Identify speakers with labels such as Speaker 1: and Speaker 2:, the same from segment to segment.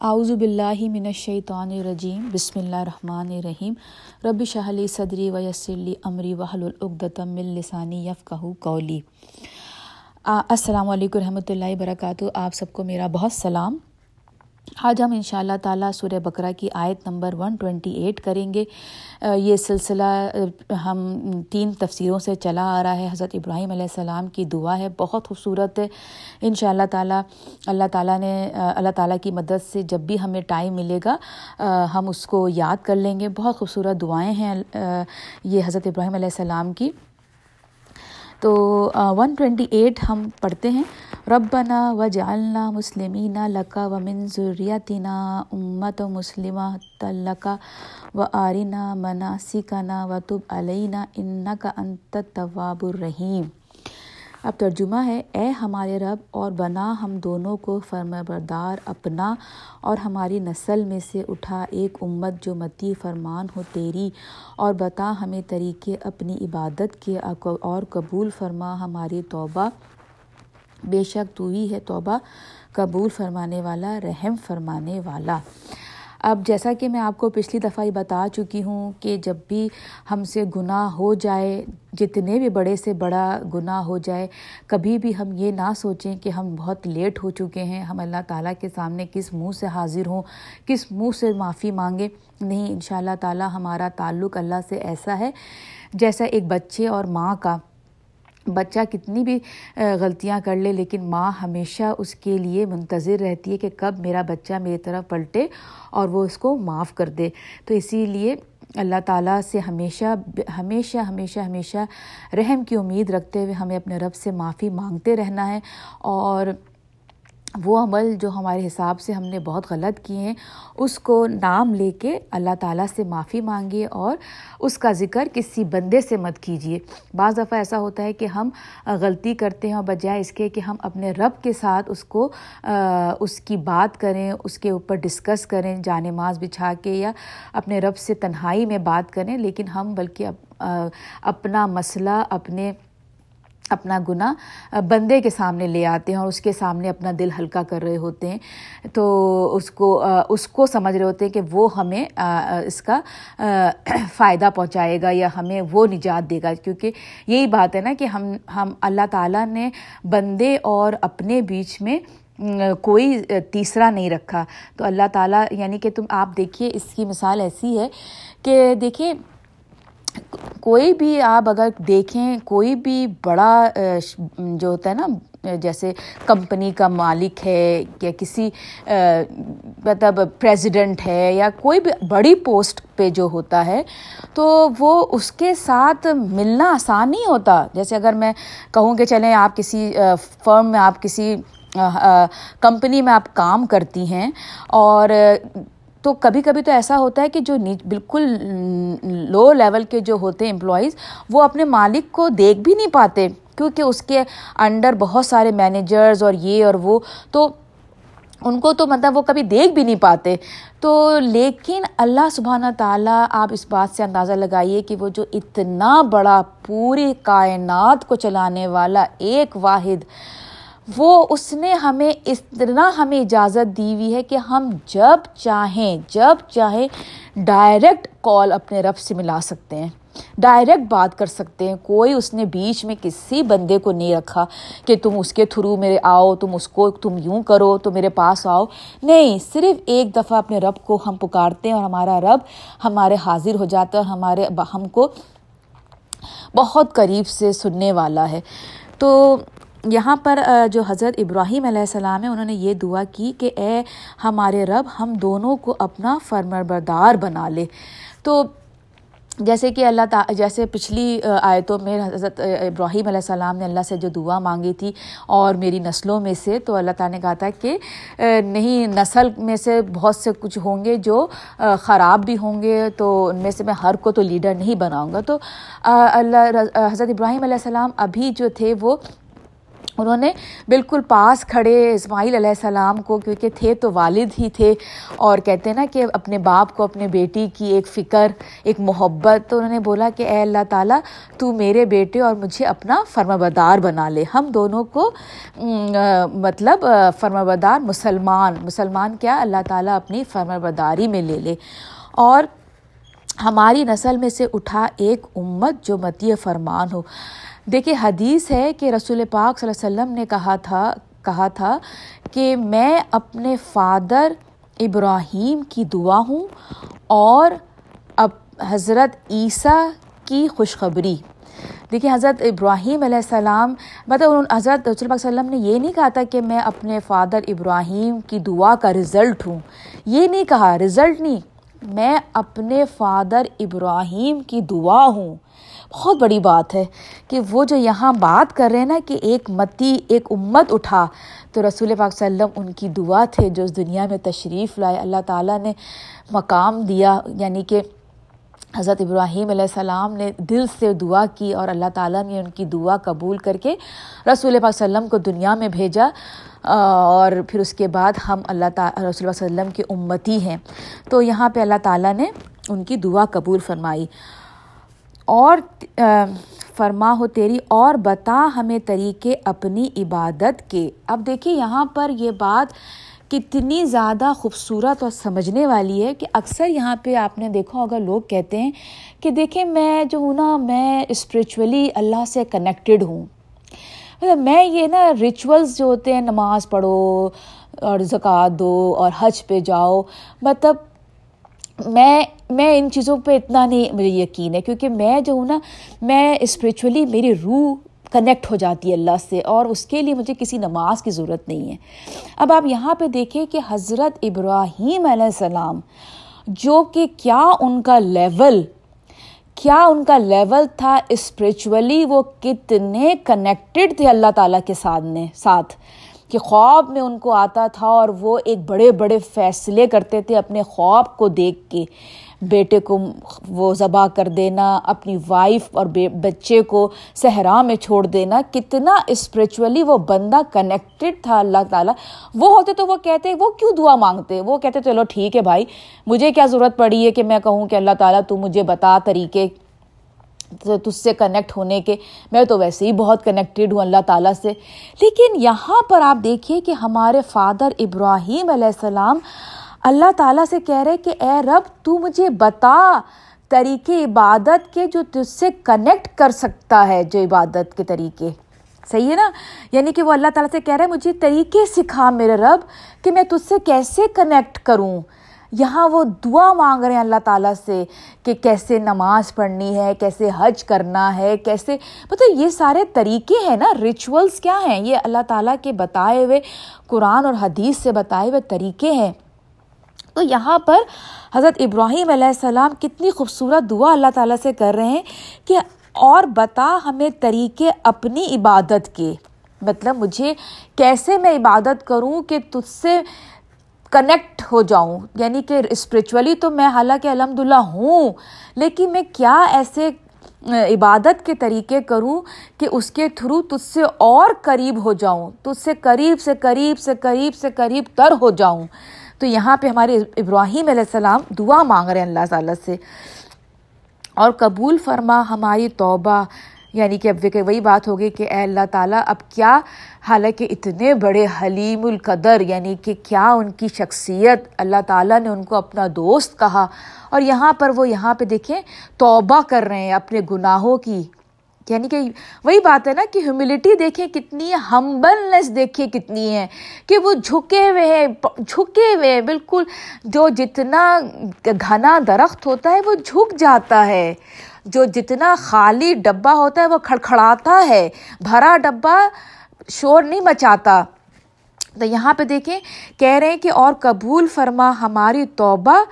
Speaker 1: اعوذ باللہ من الشیطان الرجیم، بسم اللہ الرحمن الرحیم۔ رب شہلی صدری ویسلی امری وحل العقدم من لسانی یفقہ قولی۔ السلام علیکم رحمۃ اللہ وبرکاتہ۔ آپ سب کو میرا بہت سلام۔ آج ہم ان شاء اللہ تعالیٰ سورہ بقرہ کی آیت نمبر ون ٹوینٹی ایٹ کریں گے۔ یہ سلسلہ ہم تین تفسیروں سے چلا آ رہا ہے۔ حضرت ابراہیم علیہ السلام کی دعا ہے، بہت خوبصورت ہے۔ ان شاء اللہ تعالیٰ اللہ تعالیٰ نے اللہ تعالیٰ کی مدد سے جب بھی ہمیں ٹائم ملے گا ہم اس کو یاد کر لیں گے۔ بہت خوبصورت دعائیں ہیں یہ حضرت ابراہیم علیہ السلام کی۔ تو ون ٹوینٹی ایٹ ہم پڑھتے ہیں۔ ربنا و جالنا مسلمین لکا و منظریتنا امت و مسلمہ تلقہ و آرینہ مناسکنا و تب علینہ ان کا انت طواب الرحیم۔ اب ترجمہ ہے، اے ہمارے رب اور بنا ہم دونوں کو فرما بردار اپنا اور ہماری نسل میں سے اٹھا ایک امت جو متی فرمان ہو تیری اور بتا ہمیں طریقے اپنی عبادت کے اور قبول فرما ہماری توبہ۔ بے شک تو ہی ہے توبہ قبول فرمانے والا، رحم فرمانے والا۔ اب جیسا کہ میں آپ کو پچھلی دفعہ ہی بتا چکی ہوں کہ جب بھی ہم سے گناہ ہو جائے، جتنے بھی بڑے سے بڑا گناہ ہو جائے، کبھی بھی ہم یہ نہ سوچیں کہ ہم بہت لیٹ ہو چکے ہیں، ہم اللہ تعالیٰ کے سامنے کس منہ سے حاضر ہوں، کس منہ سے معافی مانگیں۔ نہیں ان شاء اللہ تعالیٰ ہمارا تعلق اللہ سے ایسا ہے جیسا ایک بچے اور ماں کا۔ بچہ کتنی بھی غلطیاں کر لے، لیکن ماں ہمیشہ اس کے لیے منتظر رہتی ہے کہ کب میرا بچہ میری طرف پلٹے اور وہ اس کو معاف کر دے۔ تو اسی لیے اللہ تعالیٰ سے ہمیشہ ہمیشہ ہمیشہ ہمیشہ رحم کی امید رکھتے ہوئے ہمیں اپنے رب سے معافی مانگتے رہنا ہے اور وہ عمل جو ہمارے حساب سے ہم نے بہت غلط کیے ہیں، اس کو نام لے کے اللہ تعالیٰ سے معافی مانگیے اور اس کا ذکر کسی بندے سے مت کیجیے۔ بعض دفعہ ایسا ہوتا ہے کہ ہم غلطی کرتے ہیں اور بجائے اس کے کہ ہم اپنے رب کے ساتھ اس کو اس کی بات کریں، اس کے اوپر ڈسکس کریں جان ماز بچھا کے یا اپنے رب سے تنہائی میں بات کریں، لیکن ہم بلکہ اپنا مسئلہ، اپنے اپنا گناہ بندے کے سامنے لے آتے ہیں اور اس کے سامنے اپنا دل ہلکا کر رہے ہوتے ہیں، تو اس کو اس کو سمجھ رہے ہوتے ہیں کہ وہ ہمیں اس کا فائدہ پہنچائے گا یا ہمیں وہ نجات دے گا۔ کیونکہ یہی بات ہے نا کہ ہم ہم اللہ تعالیٰ نے بندے اور اپنے بیچ میں کوئی تیسرا نہیں رکھا۔ تو اللہ تعالیٰ یعنی کہ تم آپ دیکھیے، اس کی مثال ایسی ہے کہ دیکھیے کوئی بھی آپ اگر دیکھیں، کوئی بھی بڑا جو ہوتا ہے نا، جیسے کمپنی کا مالک ہے یا کسی مطلب پریزیڈنٹ ہے یا کوئی بھی بڑی پوسٹ پہ جو ہوتا ہے، تو وہ اس کے ساتھ ملنا آسان نہیں ہوتا۔ جیسے اگر میں کہوں کہ چلیں آپ کسی فرم میں، آپ کسی کمپنی میں آپ کام کرتی ہیں اور تو کبھی کبھی تو ایسا ہوتا ہے کہ جو بالکل لو لیول کے جو ہوتے ہیں امپلائیز وہ اپنے مالک کو دیکھ بھی نہیں پاتے کیونکہ اس کے انڈر بہت سارے مینیجرز اور یہ اور وہ تو ان کو تو مطلب وہ کبھی دیکھ بھی نہیں پاتے تو لیکن اللہ سبحانہ تعالیٰ آپ اس بات سے اندازہ لگائیے کہ وہ جو اتنا بڑا پوری کائنات کو چلانے والا ایک واحد وہ اس نے ہمیں اتنا ہمیں اجازت دی ہوئی ہے کہ ہم جب چاہیں جب چاہیں ڈائریکٹ کال اپنے رب سے ملا سکتے ہیں۔ ڈائریکٹ بات کر سکتے ہیں۔ کوئی اس نے بیچ میں کسی بندے کو نہیں رکھا کہ تم اس کے تھرو میرے آؤ، تم اس کو، تم یوں کرو، تو میرے پاس آؤ۔ نہیں، صرف ایک دفعہ اپنے رب کو ہم پکارتے ہیں اور ہمارا رب ہمارے حاضر ہو جاتا ہے ہمارے ہم کو بہت قریب سے سننے والا ہے۔ تو یہاں پر جو حضرت ابراہیم علیہ السلام ہے انہوں نے یہ دعا کی کہ اے ہمارے رب، ہم دونوں کو اپنا فرمر بردار بنا لے۔ تو جیسے کہ اللہ تعالیٰ جیسے پچھلی آیتوں میں حضرت ابراہیم علیہ السلام نے اللہ سے جو دعا مانگی تھی اور میری نسلوں میں سے، تو اللہ تعالیٰ نے کہا تھا کہ نہیں، نسل میں سے بہت سے کچھ ہوں گے جو خراب بھی ہوں گے، تو ان میں سے میں ہر کو تو لیڈر نہیں بناؤں گا۔ تو اللہ، حضرت ابراہیم علیہ السلام ابھی جو تھے وہ انہوں نے بالکل پاس کھڑے اسماعیل علیہ السلام کو، کیونکہ تھے تو والد ہی تھے، اور کہتے ہیں نا کہ اپنے باپ کو، اپنے بیٹی کی ایک فکر، ایک محبت، تو انہوں نے بولا کہ اے اللہ تعالیٰ، تو میرے بیٹے اور مجھے اپنا فرما بدار بنا لے۔ ہم دونوں کو مطلب فرما بدار مسلمان مسلمان کیا؟ اللہ تعالیٰ اپنی فرما بداری میں لے لے۔ اور ہماری نسل میں سے اٹھا ایک امت جو متی فرمان ہو۔ دیکھیے، حدیث ہے کہ رسول پاک صلی اللہ علیہ وسلم نے کہا تھا کہا تھا کہ میں اپنے فادر ابراہیم کی دعا ہوں اور اب حضرت عیسیٰ کی خوشخبری۔ دیکھیے، حضرت ابراہیم علیہ السلام مطلب حضرت رسول پاک صلی اللہ علیہ وسلم نے یہ نہیں کہا تھا کہ میں اپنے فادر ابراہیم کی دعا کا رزلٹ ہوں۔ یہ نہیں کہا رزلٹ نہیں، میں اپنے فادر ابراہیم کی دعا ہوں۔ بہت بڑی بات ہے کہ وہ جو یہاں بات کر رہے ہیں نا کہ ایک متی، ایک امت اٹھا، تو رسول پاک صلی اللہ علیہ وسلم ان کی دعا تھے جو اس دنیا میں تشریف لائے۔ اللہ تعالیٰ نے مقام دیا یعنی کہ حضرت ابراہیم علیہ السلام نے دل سے دعا کی اور اللہ تعالیٰ نے ان کی دعا قبول کر کے رسول پاک صلی اللہ علیہ وسلم کو دنیا میں بھیجا۔ اور پھر اس کے بعد ہم اللہ تعالیٰ، رسول اللہ علیہ وسلم کی امتی ہیں۔ تو یہاں پہ اللہ تعالیٰ نے ان کی دعا قبول فرمائی۔ اور فرما ہو تیری اور بتا ہمیں طریقے اپنی عبادت کے۔ اب دیکھیے یہاں پر یہ بات کتنی زیادہ خوبصورت اور سمجھنے والی ہے کہ اکثر یہاں پہ آپ نے دیکھا ہوگا لوگ کہتے ہیں کہ دیکھیں میں جو ہوں نا، میں اسپریچولی اللہ سے کنیکٹڈ ہوں۔ مطلب میں یہ نا ریچولس جو ہوتے ہیں، نماز پڑھو اور زکوٰۃ دو اور حج پہ جاؤ مطلب میں میں ان چیزوں پہ اتنا نہیں، مجھے یقین ہے، کیونکہ میں جو ہوں نا، میں اسپریچولی میری روح کنیکٹ ہو جاتی ہے اللہ سے، اور اس کے لیے مجھے کسی نماز کی ضرورت نہیں ہے۔ اب آپ یہاں پہ دیکھیں کہ حضرت ابراہیم علیہ السلام، جو کہ کیا ان کا لیول کیا ان کا لیول تھا اسپریچولی وہ کتنے کنیکٹڈ تھے اللہ تعالیٰ کے ساتھ نے، ساتھ۔ کہ خواب میں ان کو آتا تھا اور وہ ایک بڑے بڑے فیصلے کرتے تھے اپنے خواب کو دیکھ کے۔ بیٹے کو وہ ذبح کر دینا، اپنی وائف اور بچے کو صحرا میں چھوڑ دینا۔ کتنا اسپریچولی وہ بندہ کنیکٹڈ تھا اللہ تعالیٰ۔ وہ ہوتے تو وہ کہتے، وہ کیوں دعا مانگتے؟ وہ کہتے، چلو ٹھیک ہے بھائی، مجھے کیا ضرورت پڑی ہے کہ میں کہوں کہ اللہ تعالیٰ تو مجھے بتا طریقے تجھ سے کنیکٹ ہونے کے میں تو ویسے ہی بہت کنیکٹیڈ ہوں اللہ تعالیٰ سے۔ لیکن یہاں پر آپ دیکھیے کہ ہمارے فادر ابراہیم علیہ السلام اللہ تعالیٰ سے کہہ رہے کہ اے رب، تو مجھے بتا طریقے عبادت کے جو تجھ سے کنیکٹ کر سکتا ہے، جو عبادت کے طریقے۔ صحیح ہے نا؟ یعنی کہ وہ اللہ تعالیٰ سے کہہ رہے مجھے طریقے سکھا میرے رب کہ میں تجھ سے کیسے کنیکٹ کروں۔ یہاں وہ دعا مانگ رہے ہیں اللہ تعالیٰ سے کہ کیسے نماز پڑھنی ہے، کیسے حج کرنا ہے، کیسے مطلب یہ سارے طریقے ہیں نا ریچولس کیا ہیں؟ یہ اللہ تعالیٰ کے بتائے ہوئے قرآن اور حدیث سے بتائے ہوئے طریقے ہیں۔ تو یہاں پر حضرت ابراہیم علیہ السلام کتنی خوبصورت دعا اللہ تعالیٰ سے کر رہے ہیں کہ اور بتا ہمیں طریقے اپنی عبادت کے۔ مطلب مجھے کیسے میں عبادت کروں کہ تجھ سے کنیکٹ ہو جاؤں یعنی کہ اسپریچولی تو میں حالانکہ الحمد للہ ہوں، لیکن میں کیا ایسے عبادت کے طریقے کروں کہ اس کے تھرو تجھ سے اور قریب ہو جاؤں، تجھ سے قریب سے قریب سے قریب سے قریب تر ہو جاؤں۔ تو یہاں پہ ہمارے ابراہیم علیہ السلام دعا مانگ رہے ہیں اللہ تعالیٰ سے۔ اور قبول فرما ہماری توبہ یعنی کہ اب دیکھے وہی بات ہوگی کہ اے اللہ تعالیٰ، اب کیا حالانکہ اتنے بڑے حلیم القدر یعنی کہ کیا ان کی شخصیت اللہ تعالیٰ نے ان کو اپنا دوست کہا؟ اور یہاں پر وہ، یہاں پہ دیکھیں، توبہ کر رہے ہیں اپنے گناہوں کی۔ یعنی کہ وہی بات ہے نا کہ ہیوملٹی دیکھیں، کتنی ہے ہمبلنس دیکھیں کتنی ہے کہ وہ جھکے ہوئے ہیں جھکے ہوئے ہیں، بالکل جو جتنا گھنا درخت ہوتا ہے وہ جھک جاتا ہے۔ جو جتنا خالی ڈبہ ہوتا ہے وہ کھڑکھڑاتا ہے، بھرا ڈبہ شور نہیں مچاتا۔ تو یہاں پہ دیکھیں، کہہ رہے ہیں کہ اور قبول فرما ہماری توبہ۔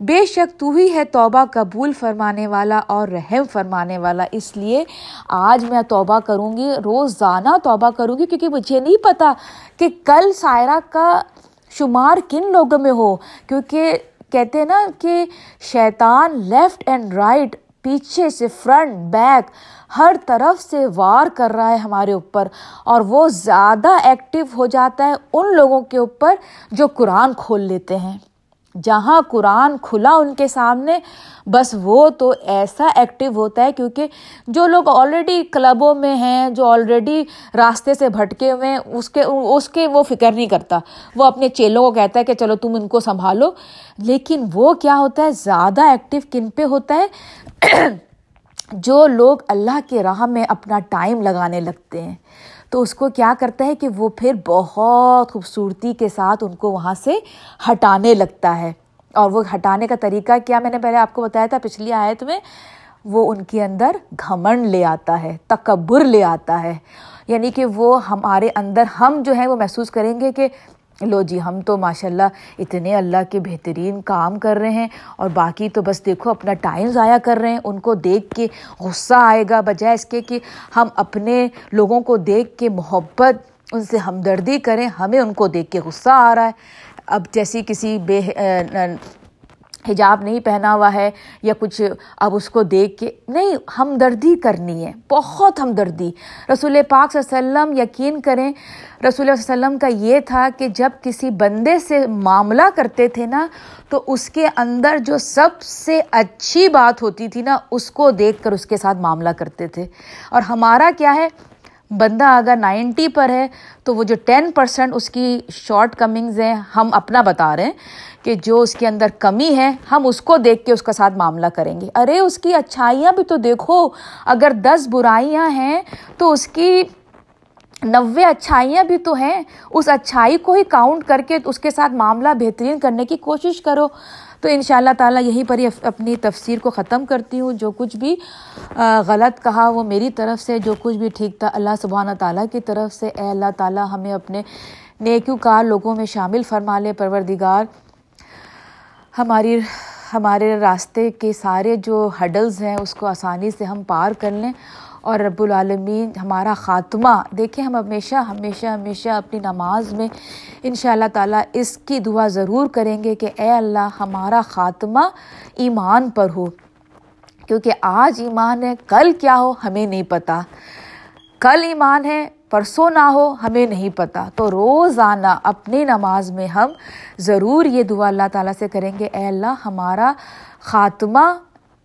Speaker 1: بے شک تو ہی ہے توبہ قبول فرمانے والا اور رحم فرمانے والا۔ اس لیے آج میں توبہ کروں گی، روزانہ توبہ کروں گی، کیونکہ مجھے نہیں پتا کہ کل سائرہ کا شمار کن لوگوں میں ہو۔ کیونکہ کہتے ہیں نا کہ شیطان لیفٹ اینڈ رائٹ پیچھے سے فرنٹ، بیک، ہر طرف سے وار کر رہا ہے ہمارے اوپر، اور وہ زیادہ ایکٹیو ہو جاتا ہے ان لوگوں کے اوپر جو قرآن کھول لیتے ہیں۔ جہاں قرآن کھلا ان کے سامنے، بس وہ تو ایسا ایکٹیو ہوتا ہے کیونکہ جو لوگ آلریڈی کلبوں میں ہیں، جو آلریڈی راستے سے بھٹکے ہوئے ہیں، اس کے اس کے وہ فکر نہیں کرتا۔ وہ اپنے چیلوں کو کہتا ہے کہ چلو تم ان کو سنبھالو۔ لیکن وہ کیا ہوتا ہے؟ زیادہ ایکٹیو کن پہ ہوتا ہے؟ جو لوگ اللہ کے راہ میں اپنا ٹائم لگانے لگتے ہیں۔ تو اس کو کیا کرتا ہے کہ وہ پھر بہت خوبصورتی کے ساتھ ان کو وہاں سے ہٹانے لگتا ہے۔ اور وہ ہٹانے کا طریقہ کیا میں نے پہلے آپ کو بتایا تھا، پچھلی آیت میں وہ ان کے اندر گھمنڈ لے آتا ہے، تکبر لے آتا ہے۔ یعنی کہ وہ ہمارے اندر ہم جو ہیں وہ محسوس کریں گے کہ لو جی ہم تو ماشاء اللہ اتنے اللہ کے بہترین کام کر رہے ہیں اور باقی تو بس دیکھو، اپنا ٹائم ضائع کر رہے ہیں، ان کو دیکھ کے غصہ آئے گا، بجائے اس کے کہ ہم اپنے لوگوں کو دیکھ کے محبت، ان سے ہمدردی کریں، ہمیں ان کو دیکھ کے غصہ آ رہا ہے۔ اب جیسی کسی بے حجاب نہیں پہنا ہوا ہے یا کچھ اب اس کو دیکھ کے، نہیں، ہمدردی کرنی ہے، بہت ہمدردی۔ رسول پاک صلی اللہ علیہ وسلم یقین کریں، رسول اللہ علیہ وسلم کا یہ تھا کہ جب کسی بندے سے معاملہ کرتے تھے نا، تو اس کے اندر جو سب سے اچھی بات ہوتی تھی نا، اس کو دیکھ کر اس کے ساتھ معاملہ کرتے تھے۔ اور ہمارا کیا ہے؟ بندہ اگر نائنٹی پر ہے تو وہ جو ٹین پرسینٹ اس کی شارٹ کمنگز ہیں، ہم اپنا بتا رہے ہیں کہ جو اس کے اندر کمی ہے، ہم اس کو دیکھ کے اس کا ساتھ معاملہ کریں گے۔ ارے، اس کی اچھائیاں بھی تو دیکھو، اگر دس برائیاں ہیں تو اس کی نوے اچھائیاں بھی تو ہیں۔ اس اچھائی کو ہی کاؤنٹ کر کے اس کے ساتھ معاملہ بہترین کرنے کی کوشش کرو۔ تو ان شاء اللہ تعالیٰ یہیں پر ہی اپنی تفسیر کو ختم کرتی ہوں۔ جو کچھ بھی غلط کہا وہ میری طرف سے، جو کچھ بھی ٹھیک تھا اللہ سبحانہ تعالیٰ کی طرف سے۔ اے اللہ تعالیٰ، ہمیں اپنے نیکیو کار لوگوں میں شامل فرما لے، پروردگار۔ ہماری، ہمارے راستے کے سارے جو ہڈلز ہیں، اس کو آسانی سے ہم پار کر لیں۔ اور رب العالمین ہمارا خاتمہ۔ دیکھیں ہم ہمیشہ ہمیشہ ہمیشہ اپنی نماز میں ان شاء اللہ تعالیٰ اس کی دعا ضرور کریں گے کہ اے اللہ ہمارا خاتمہ ایمان پر ہو۔ کیونکہ آج ایمان ہے، کل کیا ہو ہمیں نہیں پتہ کل ایمان ہے، پرسوں نہ ہو ہمیں نہیں پتہ تو روزانہ اپنی نماز میں ہم ضرور یہ دعا اللہ تعالیٰ سے کریں گے۔ اے اللہ ہمارا خاتمہ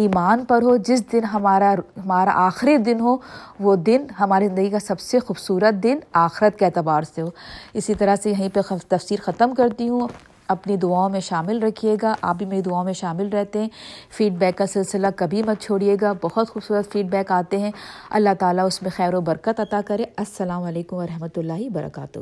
Speaker 1: ایمان پر ہو، جس دن ہمارا ہمارا آخری دن ہو، وہ دن ہماری زندگی کا سب سے خوبصورت دن آخرت کے اعتبار سے ہو۔ اسی طرح سے یہیں پہ تفسیر ختم کرتی ہوں۔ اپنی دعاؤں میں شامل رکھیے گا۔ آپ بھی میری دعاؤں میں شامل رہتے ہیں۔ فیڈ بیک کا سلسلہ کبھی مت چھوڑیے گا۔ بہت خوبصورت فیڈ بیک آتے ہیں۔ اللہ تعالیٰ اس میں خیر و برکت عطا کرے۔ السلام علیکم ورحمۃ اللہ وبرکاتہ۔